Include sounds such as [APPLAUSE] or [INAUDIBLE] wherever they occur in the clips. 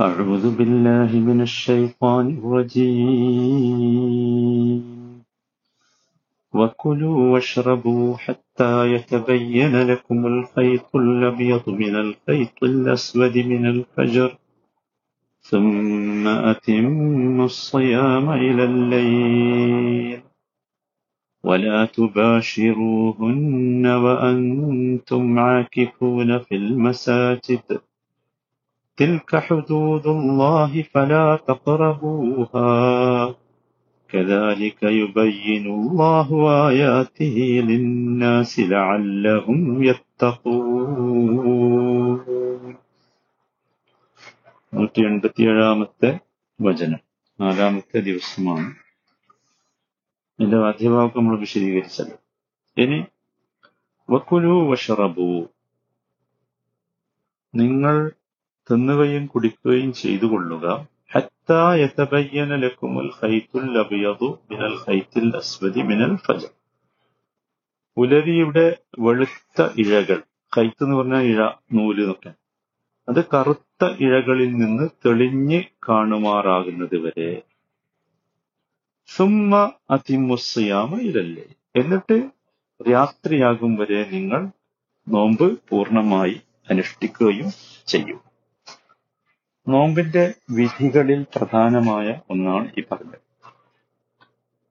أعوذ بالله من الشيطان الرجيم. وكلوا واشربوا حتى يتبين لكم الخيط الأبيض من الخيط الأسود من الفجر. ثم أتموا الصيام إلى الليل. ولا تباشروهن وأنتم عاكفون في المساجد. تلك حدود الله فلا تقربوها كذلك يبين الله آياته للناس لعلهم يتقون നൂറ്റി എൺപത്തിയേഴാമത്തെ വചനം നാലാമത്തെ ദിവസമാണ് ഇതിന്റെ ആദ്യഭാഗം നമ്മൾ വിശദീകരിച്ചത് ഇനി വക്കുലു വഷറബു നിങ്ങൾ തിന്നുകയും കുടിക്കുകയും ചെയ്തു കൊള്ളുക ഉലരിയുടെ വെളുത്ത ഇഴകൾ കൈത്ത് എന്ന് പറഞ്ഞ ഇഴ നൂൽ എന്നൊക്കെ. അത് കറുത്ത ഇഴകളിൽ നിന്ന് തെളിഞ്ഞ് കാണുമാറാകുന്നത് വരെ. സുമ്മ അതിമുസ്യാമ ഇരല്ലേ എന്നിട്ട് രാത്രിയാകും വരെ നിങ്ങൾ നോമ്പ് പൂർണമായി അനുഷ്ഠിക്കുകയും ചെയ്യും. നോമ്പിന്റെ വിധികളിൽ പ്രധാനമായ ഒന്നാണ് ഈ പറഞ്ഞത്.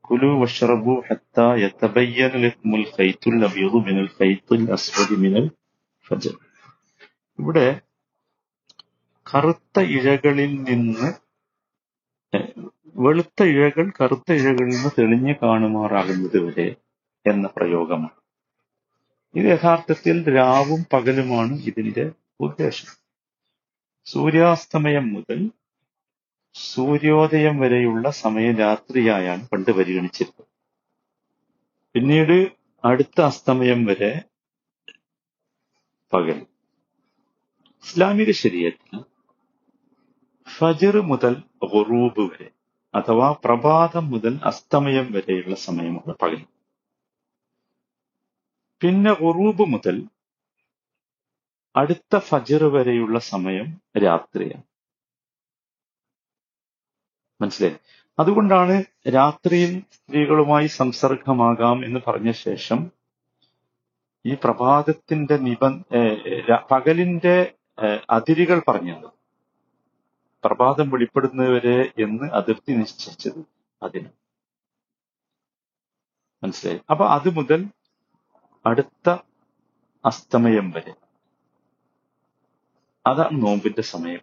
കുലു വഷറബു ഹത്ത യതബയ്യന ലക്കുമുൽ ഖൈത്തുൽ മിനൽ ഖൈത്തുൽ മിനൽ ഫജർ. ഇവിടെ കറുത്ത ഇഴകളിൽ നിന്ന് വെളുത്ത ഇഴകൾ കറുത്ത ഇഴകളിൽ നിന്ന് തെളിഞ്ഞു കാണുമാറാകുന്നത് വരെ എന്ന പ്രയോഗമാണ്. ഇത് യഥാർത്ഥത്തിൽ രാവും പകലുമാണ് ഇതിന്റെ ഉദ്ദേശം. സൂര്യാസ്തമയം മുതൽ സൂര്യോദയം വരെയുള്ള സമയം രാത്രിയായാണ് പണ്ട് പരിഗണിച്ചിരുന്നത്. പിന്നീട് അടുത്ത അസ്തമയം വരെ പകൽ. ഇസ്ലാമിക ശരീരത്തിൽ ഫജർ മുതൽ ഗുറൂബ് വരെ അഥവാ പ്രഭാതം മുതൽ അസ്തമയം വരെയുള്ള സമയമാണ് പകൽ. പിന്നെ ഗുറൂബ് മുതൽ അടുത്ത ഫജർ വരെയുള്ള സമയം രാത്രിയാണ്. മനസ്സിലായി? അതുകൊണ്ടാണ് രാത്രിയിൽ സ്ത്രീകളുമായി സംസർഗമാകാം എന്ന് പറഞ്ഞ ശേഷം ഈ പ്രഭാതത്തിന്റെ നിബ ഏഹ് പകലിന്റെ അതിരുകൾ പറഞ്ഞത്. പ്രഭാതം വെളിപ്പെടുന്നവരെ എന്ന് അതിർത്തി നിശ്ചയിച്ചത് അതിന്. മനസ്സിലായി? അപ്പൊ അത് മുതൽ അടുത്ത അസ്തമയം വരെ. അതാണ് നോമ്പിന്റെ സമയം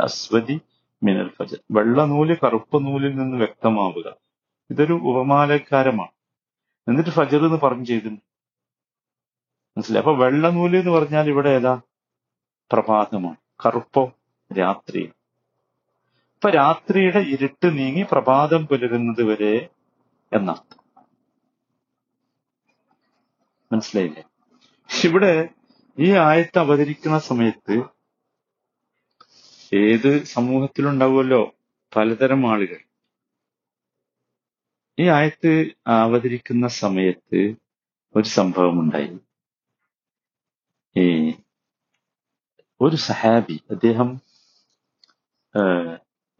അസ്വദി മിനൽ ഫജർ. വെള്ള നൂൽ കറുപ്പ് നൂലിൽ നിന്ന് വ്യക്തമാവുക. ഇതൊരു ഉപമാലക്കാരമാണ് എന്നിട്ട് ഫജർ എന്ന് പറഞ്ഞു ചെയ്തു മനസ്സിലായി? അപ്പൊ വെള്ള നൂൽ എന്ന് പറഞ്ഞാൽ ഇവിടെ ഏതാ? പ്രഭാതമാണ്. കറുപ്പോ? രാത്രി അപ്പൊ രാത്രിയുടെ ഇരുട്ട് നീങ്ങി പ്രഭാതം പുലരുന്നത് വരെ എന്നർത്ഥം മനസ്സിലായില്ലേ? ഇവിടെ ഈ ആയത്ത് അവതരിക്കുന്ന സമയത്ത് ഏത് സമൂഹത്തിലുണ്ടാവുമല്ലോ പലതരം ആളുകൾ. ഈ ആയത്ത് അവതരിക്കുന്ന സമയത്ത് ഒരു സംഭവം ഉണ്ടായി ഈ ഒരു സഹാബി അദ്ദേഹം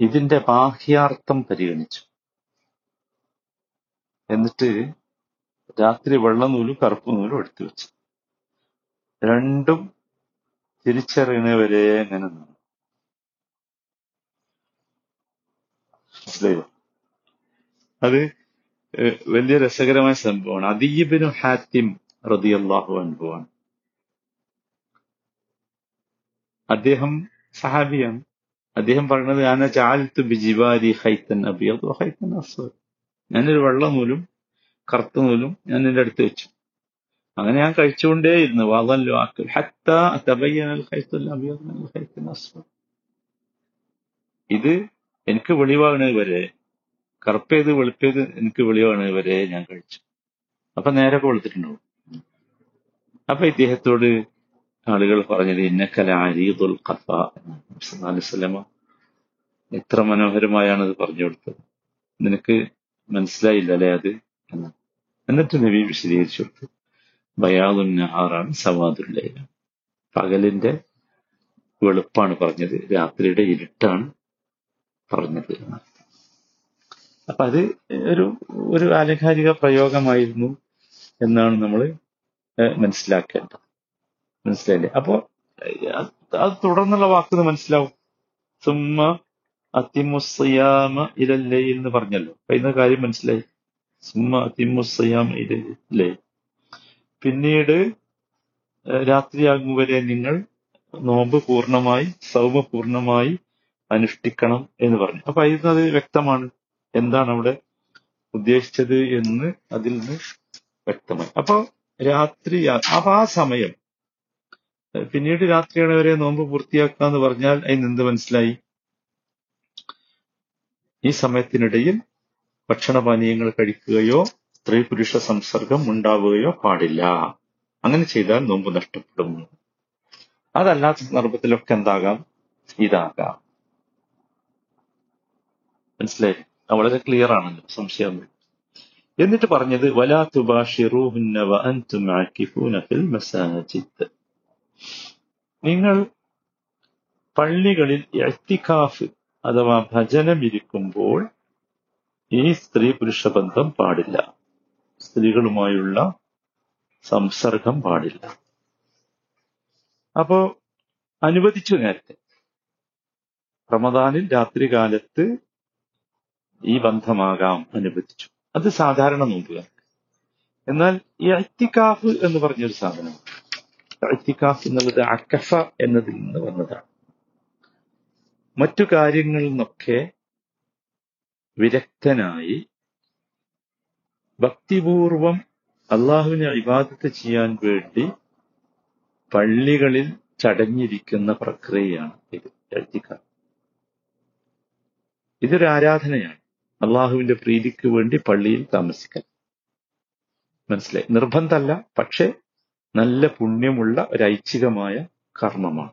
ഇതിന്റെ ബാഹ്യാർത്ഥം പരിഗണിച്ചു. എന്നിട്ട് രാത്രി വെള്ള നൂലും കറുപ്പ് നൂലും എടുത്തു വെച്ചു. രണ്ടും തിരിച്ചറിയണവരെ മനസ്സിലായോ അത് വലിയ രസകരമായ സംഭവമാണ്. അദീബിനു ഹാത്തിം റതിയല്ലാഹു അനുഭവമാണ് അദ്ദേഹം സഹാബിയാണ്. അദ്ദേഹം പറഞ്ഞത് ഞാൻ ചാലത്ത് ബിജിബാരി ഹൈത്തൻ അബിയത് ഹൈത്തൻ അസ്വദ്. ഞാനൊരു വെള്ള നൂലും കറുത്ത നൂലും ഞാൻ എന്റെ അടുത്ത് വെച്ചു. അങ്ങനെ ഞാൻ കഴിച്ചുകൊണ്ടേയിരുന്നു. വതല്ലോ ആക്കൽ ഹത്ത ഇത് എനിക്ക് വെളിവാകുന്നത് വരെ കറുപ്പേത് വെളുപ്പേത് എനിക്ക് വെളിവാകുന്നത് വരെ ഞാൻ കഴിച്ചു. അപ്പൊ നേരെ കൊളുത്തിട്ടുണ്ടാവും അപ്പൊ ഇദ്ദേഹത്തോട് ആളുകൾ പറഞ്ഞത് ഇന്നക്കല അരീദുൽ ഖഫ എന്നാണ് എത്ര മനോഹരമായാണ് അത് പറഞ്ഞു കൊടുത്തത്. നിനക്ക് മനസ്സിലായില്ല അല്ലേ അത്? എന്ന്. എന്നിട്ട് നബി വിശദീകരിച്ചു. കൊടുത്തു ബയാദുൻ നഹാറാണ് സവാദുല്ലയിലാണ് പകലിന്റെ വെളുപ്പാണ് പറഞ്ഞത് രാത്രിയുടെ ഇരുട്ടാണ് പറഞ്ഞത് അപ്പൊ അത് ഒരു ഒരു ആലങ്കാരിക പ്രയോഗമായിരുന്നു എന്നാണ് നമ്മൾ മനസ്സിലാക്കേണ്ടത്. മനസ്സിലായില്ലേ? അപ്പോ അത് തുടർന്നുള്ള വാക്ക് മനസ്സിലാവും. സുമ്മ അത്തിമുസ്സയാമ ഇലല്ലയിൽ എന്ന് പറഞ്ഞല്ലോ. അപ്പൊ ഇന്ന കാര്യം മനസ്സിലായി. സുമ്മ ഇലല്ലേ പിന്നീട് രാത്രിയാകും വരെ നിങ്ങൾ നോമ്പ് പൂർണമായി സൗമ പൂർണമായി അനുഷ്ഠിക്കണം എന്ന് പറഞ്ഞു. അപ്പൊ അതിൽ വ്യക്തമാണ്. എന്താണ് അവിടെ ഉദ്ദേശിച്ചത് എന്ന് അതിൽ നിന്ന് വ്യക്തമായി. അപ്പൊ രാത്രി അപ്പൊ ആ സമയം പിന്നീട് രാത്രിയാണ് വരെ നോമ്പ് പൂർത്തിയാക്കുക എന്ന് പറഞ്ഞാൽ അതിന് എന്ത് മനസ്സിലായി? ഈ സമയത്തിനിടയിൽ ഭക്ഷണപാനീയങ്ങൾ കഴിക്കുകയോ സ്ത്രീ പുരുഷ സംസർഗം ഉണ്ടാവുകയോ പാടില്ല. അങ്ങനെ ചെയ്താൽ നോമ്പ് നഷ്ടപ്പെടും. അതല്ലാത്ത സന്ദർഭത്തിലൊക്കെ എന്താകാം? ഇതാകാം. മനസ്സിലായി? വളരെ ക്ലിയർ ആണല്ലോ. സംശയം എന്നിട്ട് പറഞ്ഞത് വലാ നിങ്ങൾ പള്ളികളിൽ അഥവാ ഭജനം ഭജനമിരിക്കുമ്പോൾ ഈ സ്ത്രീ പുരുഷ ബന്ധം പാടില്ല. സ്ത്രീകളുമായുള്ള സംസർഗം പാടില്ല. അപ്പോ അനുവദിച്ചു നേരത്തെ. റമദാനിൽ രാത്രികാലത്ത് ഈ ബന്ധമാകാം അനുവദിച്ചു. അത് സാധാരണ നോക്കുക എന്നാൽ ഈ അത്തിക്കാഫ് എന്ന് പറഞ്ഞൊരു സാധനം. അത്തിക്കാഫ് എന്നുള്ളത് അക്കഫ എന്നതിൽ നിന്ന് വന്നതാണ്. മറ്റു കാര്യങ്ങളിൽ നിന്നൊക്കെ വിരക്തനായി ഭക്തിപൂർവം അള്ളാഹുവിനെ അഭിവാദത്ത് ചെയ്യാൻ വേണ്ടി പള്ളികളിൽ ചടഞ്ഞിരിക്കുന്ന പ്രക്രിയയാണ് ഇത് എഴുത്തിക്കാർ ഇതൊരു ആരാധനയാണ്. അള്ളാഹുവിന്റെ പ്രീതിക്ക് വേണ്ടി പള്ളിയിൽ താമസിക്കൽ. മനസ്സിലായി? നിർബന്ധമല്ല പക്ഷെ നല്ല പുണ്യമുള്ള ഒരു ഐച്ഛികമായ കർമ്മമാണ്.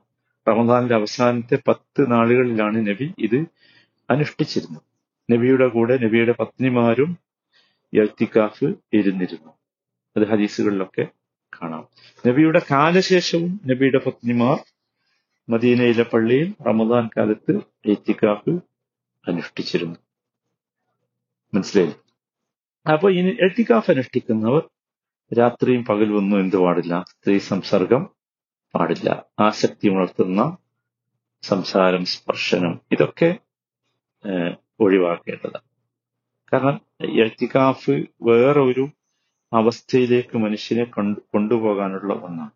റമദാനിന്റെ അവസാനത്തെ പത്ത് നാളുകളിലാണ് നബി ഇത് അനുഷ്ഠിച്ചിരുന്നത്. നബിയുടെ കൂടെ നബിയുടെ പത്നിമാരും എത്തിക്കാഫ് ഇരുന്നിരുന്നു. അത് ഹദീസുകളിലൊക്കെ കാണാം. നബിയുടെ കാലശേഷവും നബിയുടെ പത്നിമാർ മദീനയിലെ പള്ളിയിൽ റമദാൻ കാലത്ത് എത്തിക്കാഫ് അനുഷ്ഠിച്ചിരുന്നു. മനസ്സിലായി? അപ്പൊ ഇനി എത്തിക്കാഫ് അനുഷ്ഠിക്കുന്നവർ രാത്രിയും പകലും ഒന്നും എന്ത് പാടില്ല. സ്ത്രീ സംസർഗം പാടില്ല. ആസക്തി ഉണർത്തുന്ന സംസാരം സ്പർശനം ഇതൊക്കെ ഒഴിവാക്കേണ്ടതാണ്. കാരണം എത്തിക്കാഫ് വേറെ ഒരു അവസ്ഥയിലേക്ക് മനുഷ്യനെ കൊണ്ടു കൊണ്ടുപോകാനുള്ള ഒന്നാണ്.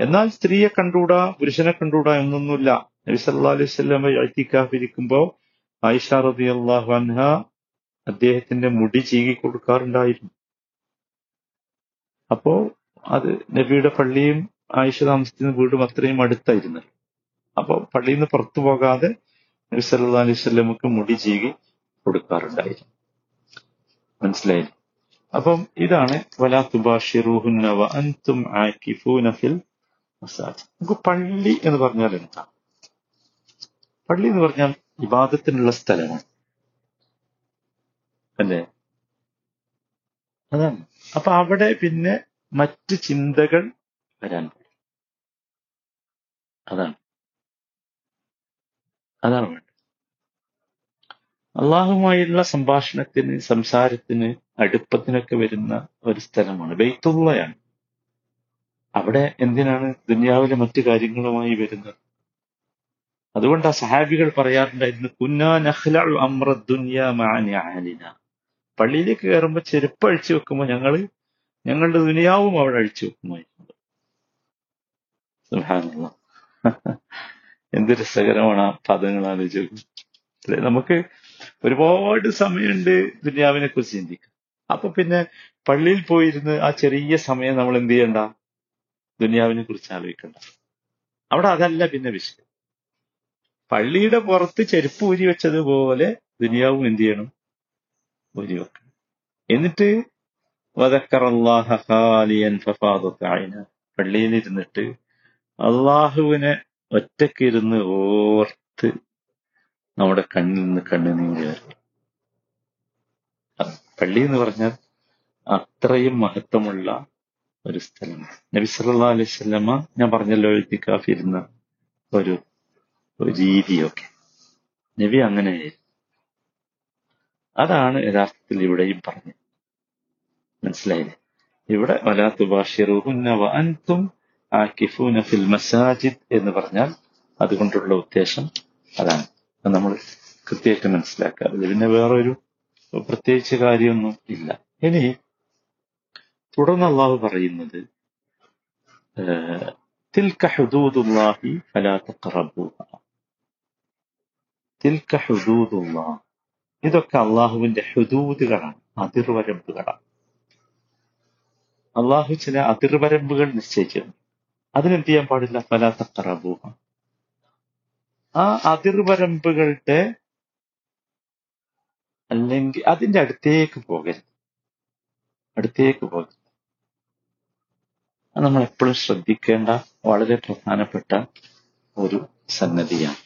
എന്നാൽ സ്ത്രീയെ കണ്ടുകൂടാ പുരുഷനെ കണ്ടുകൂടാ എന്നൊന്നുമില്ല. നബി സല്ലാ അലൈഹി വസല്ലം എത്തിക്കാഫ് ഇരിക്കുമ്പോ ആയിഷ അള്ളാഹു അൻഹ അദ്ദേഹത്തിന്റെ മുടി ചീകി കൊടുക്കാറുണ്ടായിരുന്നു. അപ്പോ അത് നബിയുടെ പള്ളിയും ആയിഷ താമസിക്കുന്ന വീടും അത്രയും അടുത്തായിരുന്നു. അപ്പൊ പള്ളിയിൽ നിന്ന് പുറത്തു പോകാതെ നബി അലൈഹി വസല്ലമക്ക് മുടി ചീകി കൊടുക്കാറുണ്ടായിരുന്നു. മനസ്സിലായി അപ്പം ഇതാണ് വലാ തുബാഷിറൂഹുന്ന വ അൻതും ആകിഫൂന ഫിൽ മസാജിദ്. നമുക്ക് പള്ളി എന്ന് പറഞ്ഞാൽ എന്താ? പള്ളി എന്ന് പറഞ്ഞാൽ വിവാദത്തിനുള്ള സ്ഥലമാണ്. അല്ലേ? അതാണ്. അപ്പൊ അവിടെ പിന്നെ മറ്റ് ചിന്തകൾ വരാൻ അതാണ്. അതാണ് വേണ്ടത്. അള്ളാഹുമായുള്ള സംഭാഷണത്തിന് സംസാരത്തിന് അടുപ്പത്തിനൊക്കെ വരുന്ന ഒരു സ്ഥലമാണ് ബെയ്ത്തുള്ളയാണ് അവിടെ എന്തിനാണ് ദുനിയാവിലെ മറ്റു കാര്യങ്ങളുമായി വരുന്നത്? അതുകൊണ്ട് ആ സഹാബികൾ പറയാറുണ്ടായിരുന്നു കുന്നാ നഹ്ല അമ്ര പള്ളിയിലേക്ക് കയറുമ്പോൾ ചെരുപ്പ് അഴിച്ചു വെക്കുമ്പോൾ ഞങ്ങൾ ഞങ്ങളുടെ ദുനിയാവും അവിടെ അഴിച്ചു വെക്കുമായിരുന്നു. [LAUGHS] എന്ത് രസകരമാണ് ആ പദങ്ങൾ ആലോചിച്ച്. അല്ലെ? നമുക്ക് ഒരുപാട് സമയമുണ്ട് ദുനിയാവിനെ കുറിച്ച് ചിന്തിക്കാം അപ്പൊ പിന്നെ പള്ളിയിൽ പോയിരുന്ന് ആ ചെറിയ സമയം നമ്മൾ എന്ത് ചെയ്യണ്ട? ദുനിയാവിനെ കുറിച്ച് ആലോചിക്കണ്ട. അവിടെ അതല്ല പിന്നെ വിഷയം. പള്ളിയുടെ പുറത്ത് ചെരുപ്പ് ഊരി വെച്ചതുപോലെ ദുനിയാവും എന്ത് ചെയ്യണം? ഊരി വെക്കണം. എന്നിട്ട്. പള്ളിയിൽ ഇരുന്നിട്ട് അള്ളാഹുവിനെ ഒറ്റക്കിരുന്ന് ഓർത്ത് നമ്മുടെ കണ്ണിൽ നിന്ന് കണ്ണുനീര് വരും പള്ളി എന്ന് പറഞ്ഞാൽ അത്രയും മഹത്വമുള്ള ഒരു സ്ഥലം നബി സല്ലല്ലാഹു അലൈഹി ഞാൻ പറഞ്ഞല്ലോ എഴുത്തിക്കാഫിരുന്ന ഒരു രീതിയൊക്കെ. നബി അങ്ങനെ അതാണ് യഥാർത്ഥത്തിൽ ഇവിടെയും പറഞ്ഞത്. മനസ്സിലായില്ലേ? ഇവിടെ വലാത്തു ബാഷിറുഹുന്ന അൻതും ഫിൽ മസാജിദ് എന്ന് പറഞ്ഞാൽ അതുകൊണ്ടുള്ള ഉദ്ദേശം അതാണ്. നമ്മൾ കൃത്യമായിട്ട് മനസ്സിലാക്കുക. പിന്നെ വേറൊരു പ്രത്യേകിച്ച് കാര്യമൊന്നും ഇല്ല. ഇനി തുടർന്ന് അള്ളാഹു പറയുന്നത് ഹുദൂദുല്ലാഹ് ഇതൊക്കെ അള്ളാഹുവിന്റെ ഹുദൂദുകളാണ് അതിർവരമ്പുകളാണ്. അള്ളാഹു ചില അതിർവരമ്പുകൾ നിശ്ചയിച്ചിരുന്നു അതിനെന്ത് ചെയ്യാൻ പാടില്ല? ഫലാ തഖറബൂഹ ആ അതിർവരമ്പുകളുടെ അല്ലെങ്കിൽ അതിന്റെ അടുത്തേക്ക് പോകരുത്. അടുത്തേക്ക് പോകരുത്. അത് നമ്മൾ എപ്പോഴും ശ്രദ്ധിക്കേണ്ട വളരെ പ്രധാനപ്പെട്ട ഒരു സംഗതിയാണ്.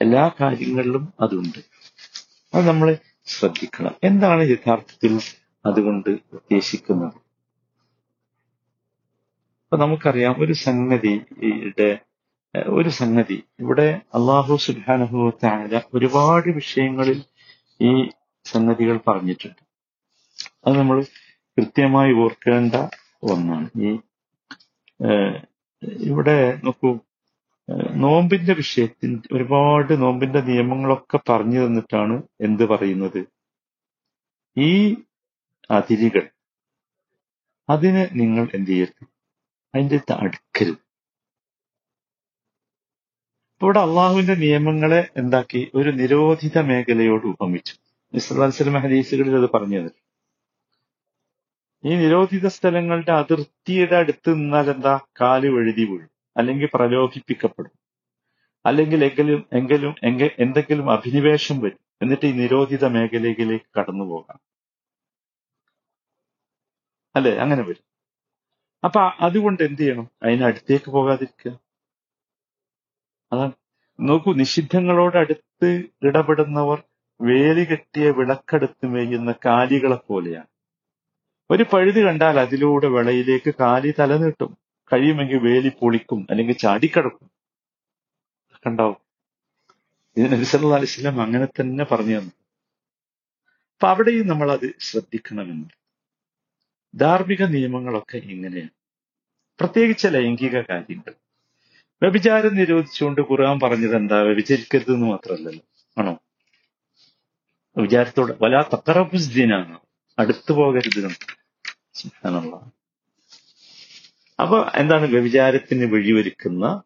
എല്ലാ കാര്യങ്ങളിലും അതുണ്ട്. അത് നമ്മൾ ശ്രദ്ധിക്കണം. എന്താണ് യഥാർത്ഥത്തിൽ അതുകൊണ്ട് ഉദ്ദേശിക്കുന്നത്? അപ്പൊ നമുക്കറിയാം ഒരു സംഗതിയുടെ ഒരു സംഗതി. ഇവിടെ അള്ളാഹു സുബാനുഭവത്തായ ഒരുപാട് വിഷയങ്ങളിൽ ഈ സംഗതികൾ പറഞ്ഞിട്ടുണ്ട്. അത് നമ്മൾ കൃത്യമായി ഓർക്കേണ്ട ഒന്നാണ്. ഈ ഇവിടെ നോക്കൂ നോമ്പിന്റെ വിഷയത്തിൽ ഒരുപാട് നോമ്പിന്റെ നിയമങ്ങളൊക്കെ പറഞ്ഞു തന്നിട്ടാണ് എന്ത് പറയുന്നത്? ഈ അതിരികൾ അതിന് നിങ്ങൾ എന്ത് ചെയ്യരുത്? അടുത്ത് അടുക്കരുത് ഇവിടെ അള്ളാഹുവിന്റെ നിയമങ്ങളെ എന്താക്കി? ഒരു നിരോധിത മേഖലയോട് ഉപമിച്ചു. ഇസ്ലാസ്ലം ഹദീസുകളിൽ അത് പറഞ്ഞു തന്നിട്ടുണ്ട് ഈ നിരോധിത സ്ഥലങ്ങളുടെ അതിർത്തിയുടെ അടുത്ത് നിന്നാൽ എന്താ? കാൽ വഴുതി വീഴും. അല്ലെങ്കിൽ പ്രലോഭിപ്പിക്കപ്പെടും. അല്ലെങ്കിൽ എങ്കിലും എങ്കിലും എങ്ക- എന്തെങ്കിലും അഭിനിവേശം വരും. എന്നിട്ട് ഈ നിരോധിത മേഖലയിലേക്ക് കടന്നു പോകാം അല്ലെ? അങ്ങനെ വരും. അപ്പൊ അതുകൊണ്ട് എന്ത് ചെയ്യണം? അതിനടുത്തേക്ക് പോകാതിരിക്കുക. അതാണ്. നോക്കൂ നിഷിദ്ധങ്ങളോട് അടുത്ത് ഇടപെടുന്നവർ വേലി കെട്ടിയ വിളക്കെടുത്ത് മേയുന്ന കാലികളെ പോലെയാണ്. ഒരു പഴുതി കണ്ടാൽ അതിലൂടെ വിളയിലേക്ക് കാലി തലനീട്ടും കഴിയുമെങ്കിൽ വേലി പൊളിക്കും അല്ലെങ്കിൽ ചാടിക്കടക്കും. കണ്ടാവും ഇത് നബി സല്ലല്ലാഹു അങ്ങനെ തന്നെ പറഞ്ഞു തന്നു. അപ്പൊ അവിടെയും നമ്മൾ അത് ശ്രദ്ധിക്കണമെന്ന് ധാർമ്മിക നിയമങ്ങളൊക്കെ ഇങ്ങനെയാണ് പ്രത്യേകിച്ച് ലൈംഗിക കാര്യങ്ങൾ. വ്യഭിചാരം നിരോധിച്ചുകൊണ്ട് ഖുർആൻ പറഞ്ഞത് എന്താ വ്യഭിചരിക്കരുത് എന്ന് മാത്രമല്ലല്ലോ. ആണോ? വിചാരത്തോടെ വലാ തക്കറബുദ്ദീനാണ് അടുത്തു പോകരുത് എന്നുള്ള. അപ്പൊ എന്താണ് വ്യഭിചാരത്തിന് വഴിയൊരുക്കുന്ന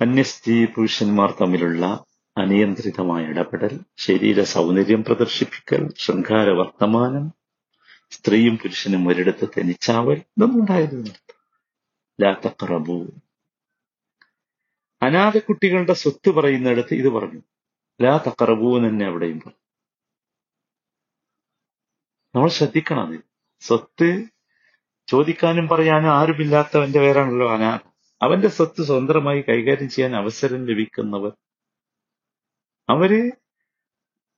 അന്യസ്ത്രീ പുരുഷന്മാർ തമ്മിലുള്ള അനിയന്ത്രിതമായ ഇടപെടൽ ശരീര സൗന്ദര്യം പ്രദർശിപ്പിക്കൽ ശൃംഗാര വർത്തമാനം സ്ത്രീയും പുരുഷനും ഒരിടത്ത് തനിച്ചാവൽ ഇതൊന്നും ഉണ്ടായിരുന്നു ലാ തഖറബൂ. അനാഥ കുട്ടികളുടെ സ്വത്ത് പറയുന്നിടത്ത് ഇത് പറഞ്ഞു. ലാ തക്കറബു എന്ന് തന്നെ അവിടെയും പറഞ്ഞു. നമ്മൾ ശ്രദ്ധിക്കണം അത്. സ്വത്ത് ചോദിക്കാനും പറയാനും ആരുമില്ലാത്തവന്റെ പേരാണല്ലോ അനാഥ അവന്റെ സ്വത്ത് സ്വന്തമായി കൈകാര്യം ചെയ്യാൻ അവസരം ലഭിക്കുന്നവർ. അവർ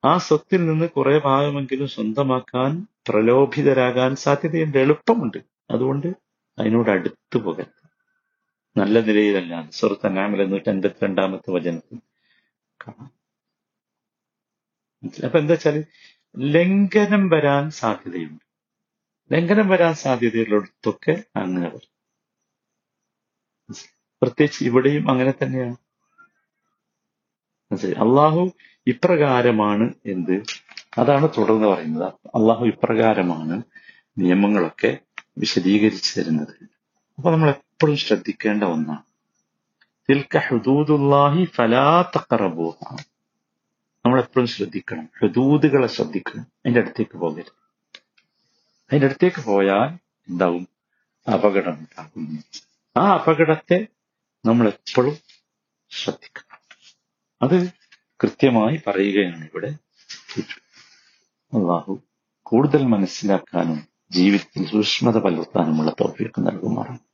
ആ സ്വത്തിൽ നിന്ന് കുറെ ഭാഗമെങ്കിലും സ്വന്തമാക്കാൻ പ്രലോഭിതരാകാൻ സാധ്യതയുണ്ട് എളുപ്പമുണ്ട്. അതുകൊണ്ട് അതിനോട് അടുത്തു പോകരുത്. നല്ല നിലയിലല്ല സുഹൃത്ത് അനാമൽ നൂറ്റി അൻപത്തിരണ്ടാമത്തെ വചനത്തിൽ കാണാം. അപ്പൊ എന്താ വെച്ചാൽ ലംഘനം വരാൻ സാധ്യതയുണ്ട്. ലംഘനം വരാൻ സാധ്യതയുള്ളിടത്തൊക്കെ അങ്ങനെ വരും. പ്രത്യേകിച്ച് ഇവിടെയും അങ്ങനെ തന്നെയാണ്. മനസ്സിലായി? അള്ളാഹു ഇപ്രകാരമാണ് എന്ത്? അതാണ് തുടർന്ന് പറയുന്നത്. അള്ളാഹു ഇപ്രകാരമാണ് നിയമങ്ങളൊക്കെ വിശദീകരിച്ചു തരുന്നത്. അപ്പൊ നമ്മൾ എപ്പോഴും ശ്രദ്ധിക്കേണ്ട ഒന്നാണ്. ഹുദൂദുല്ലാഹി ഫലാ തഖറബൂഹ. നമ്മൾ എപ്പോഴും ശ്രദ്ധിക്കണം. ഹുദൂദുകളെ ശ്രദ്ധിക്കണം. അതിന്റെ അടുത്തേക്ക് പോകരുത്. അതിന്റെ അടുത്തേക്ക് പോയാൽ എന്താവും? അപകടം ഉണ്ടാകും. ആ അപകടത്തെ നമ്മൾ എപ്പോഴും ശ്രദ്ധിക്കണം. അത് കൃത്യമായി പറയുകയാണ് ഇവിടെ. അള്ളാഹു കൂടുതൽ മനസ്സിലാക്കാനും ജീവിതത്തിൽ സൂക്ഷ്മത പലർത്താനുമുള്ള തോഫിയൊക്കെ നൽകുമാറാണ്.